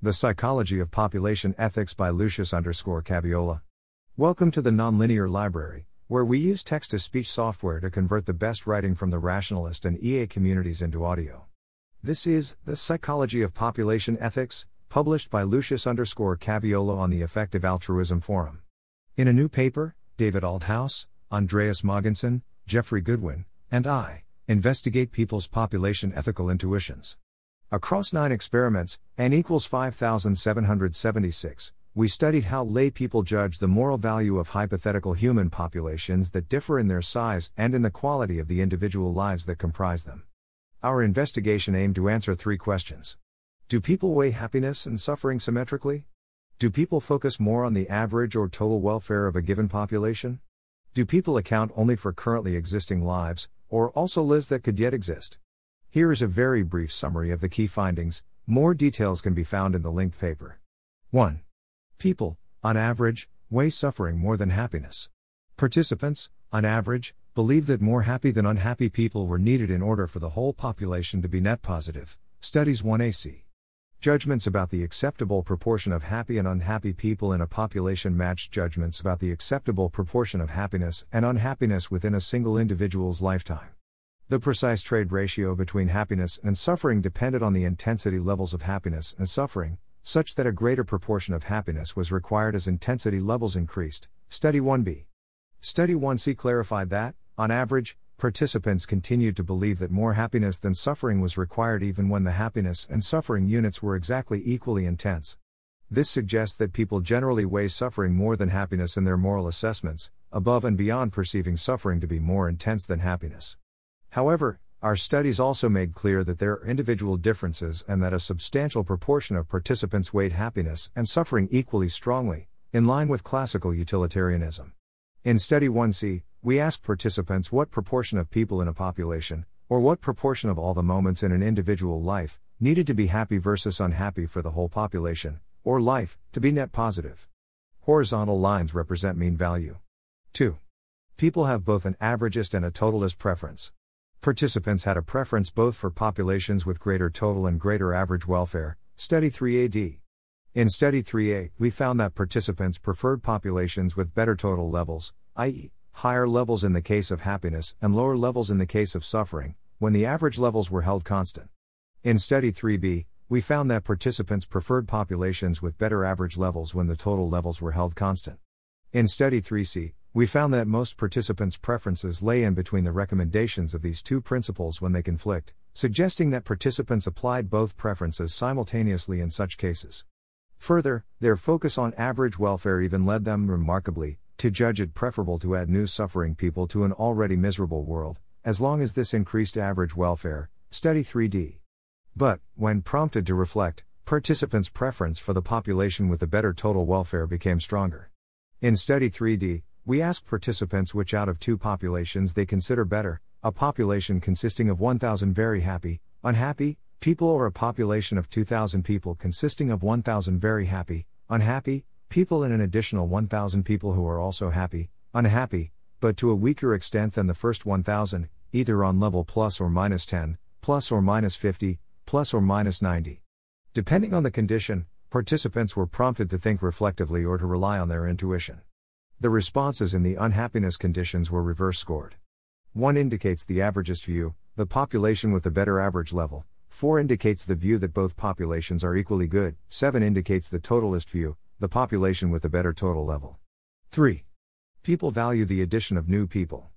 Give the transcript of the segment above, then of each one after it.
The Psychology of Population Ethics by Lucius underscore Caviola. Welcome to the Nonlinear Library, where we use text to speech software to convert the best writing from the rationalist and EA communities into audio. This is The Psychology of Population Ethics, published by Lucius underscore Caviola on the Effective Altruism Forum. In a new paper, David Althaus, Andreas Mogensen, Geoffrey Goodwin, and I investigate people's population ethical intuitions. Across nine experiments, n equals 5,776, we studied how lay people judge the moral value of hypothetical human populations that differ in their size and in the quality of the individual lives that comprise them. Our investigation aimed to answer three questions Do people weigh happiness and suffering symmetrically? Do people focus more on the average or total welfare of a given population? Do people account only for currently existing lives, or also lives that could yet exist? Here is a very brief summary of the key findings, more details can be found in the linked paper. 1. People, on average, weigh suffering more than happiness. Participants, on average, believe that more happy than unhappy people were needed in order for the whole population to be net positive. Studies 1AC. Judgments about the acceptable proportion of happy and unhappy people in a population matched judgments about the acceptable proportion of happiness and unhappiness within a single individual's lifetime. The precise trade ratio between happiness and suffering depended on the intensity levels of happiness and suffering, such that a greater proportion of happiness was required as intensity levels increased. Study 1b. Study 1c clarified that, on average, participants continued to believe that more happiness than suffering was required even when the happiness and suffering units were exactly equally intense. This suggests that people generally weigh suffering more than happiness in their moral assessments, above and beyond perceiving suffering to be more intense than happiness. However, our studies also made clear that there are individual differences and that a substantial proportion of participants weighed happiness and suffering equally strongly, in line with classical utilitarianism. In Study 1C, we asked participants what proportion of people in a population, or what proportion of all the moments in an individual life, needed to be happy versus unhappy for the whole population, or life, to be net positive. Horizontal lines represent mean value. 2. People have both an averagist and a totalist preference. Participants had a preference both for populations with greater total and greater average welfare, Study 3AD. In Study 3A, we found that participants preferred populations with better total levels, i.e., higher levels in the case of happiness and lower levels in the case of suffering, when the average levels were held constant. In Study 3B, we found that participants preferred populations with better average levels when the total levels were held constant. In Study 3C, we found that most participants' preferences lay in between the recommendations of these two principles when they conflict, suggesting that participants applied both preferences simultaneously in such cases. Further, their focus on average welfare even led them, remarkably, to judge it preferable to add new suffering people to an already miserable world, as long as this increased average welfare. Study 3D. But, when prompted to reflect, participants' preference for the population with the better total welfare became stronger. In Study 3D, we asked participants which out of two populations they consider better a population consisting of 1,000 very happy, unhappy people, or a population of 2,000 people consisting of 1,000 very happy, unhappy people, and an additional 1,000 people who are also happy, unhappy, but to a weaker extent than the first 1,000, either on level plus or minus 10, plus or minus 50, plus or minus 90. Depending on the condition, participants were prompted to think reflectively or to rely on their intuition. The responses in the unhappiness conditions were reverse scored. 1 indicates the averagist view, the population with the better average level. 4 indicates the view that both populations are equally good. 7 indicates the totalist view, the population with the better total level. 3. People value the addition of new people.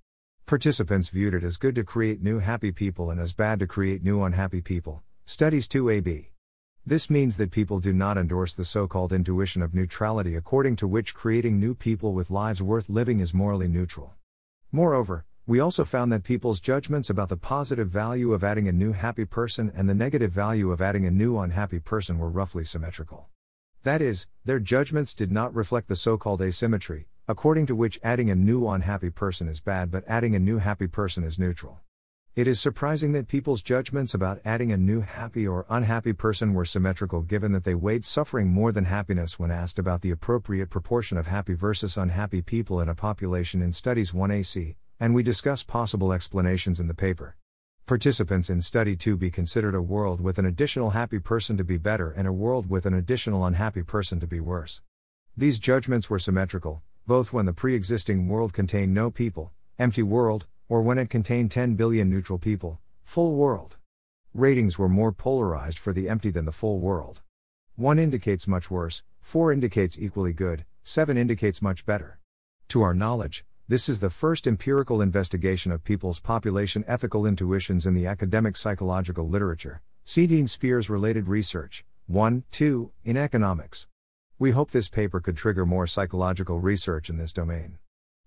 Participants viewed it as good to create new happy people and as bad to create new unhappy people. Studies 2AB. This means that people do not endorse the so called intuition of neutrality, according to which creating new people with lives worth living is morally neutral. Moreover, we also found that people's judgments about the positive value of adding a new happy person and the negative value of adding a new unhappy person were roughly symmetrical. That is, their judgments did not reflect the so called asymmetry, according to which adding a new unhappy person is bad but adding a new happy person is neutral. It is surprising that people's judgments about adding a new happy or unhappy person were symmetrical given that they weighed suffering more than happiness when asked about the appropriate proportion of happy versus unhappy people in a population in Studies 1AC, and we discuss possible explanations in the paper. Participants in Study 2B considered a world with an additional happy person to be better and a world with an additional unhappy person to be worse. These judgments were symmetrical, both when the pre existing world contained no people, empty world, or when it contained 10 billion neutral people, full world. Ratings were more polarized for the empty than the full world. 1 indicates much worse, 4 indicates equally good, 7 indicates much better. To our knowledge, this is the first empirical investigation of people's population ethical intuitions in the academic psychological literature. See Dean Spears related research. 1, 2, in economics. We hope this paper could trigger more psychological research in this domain.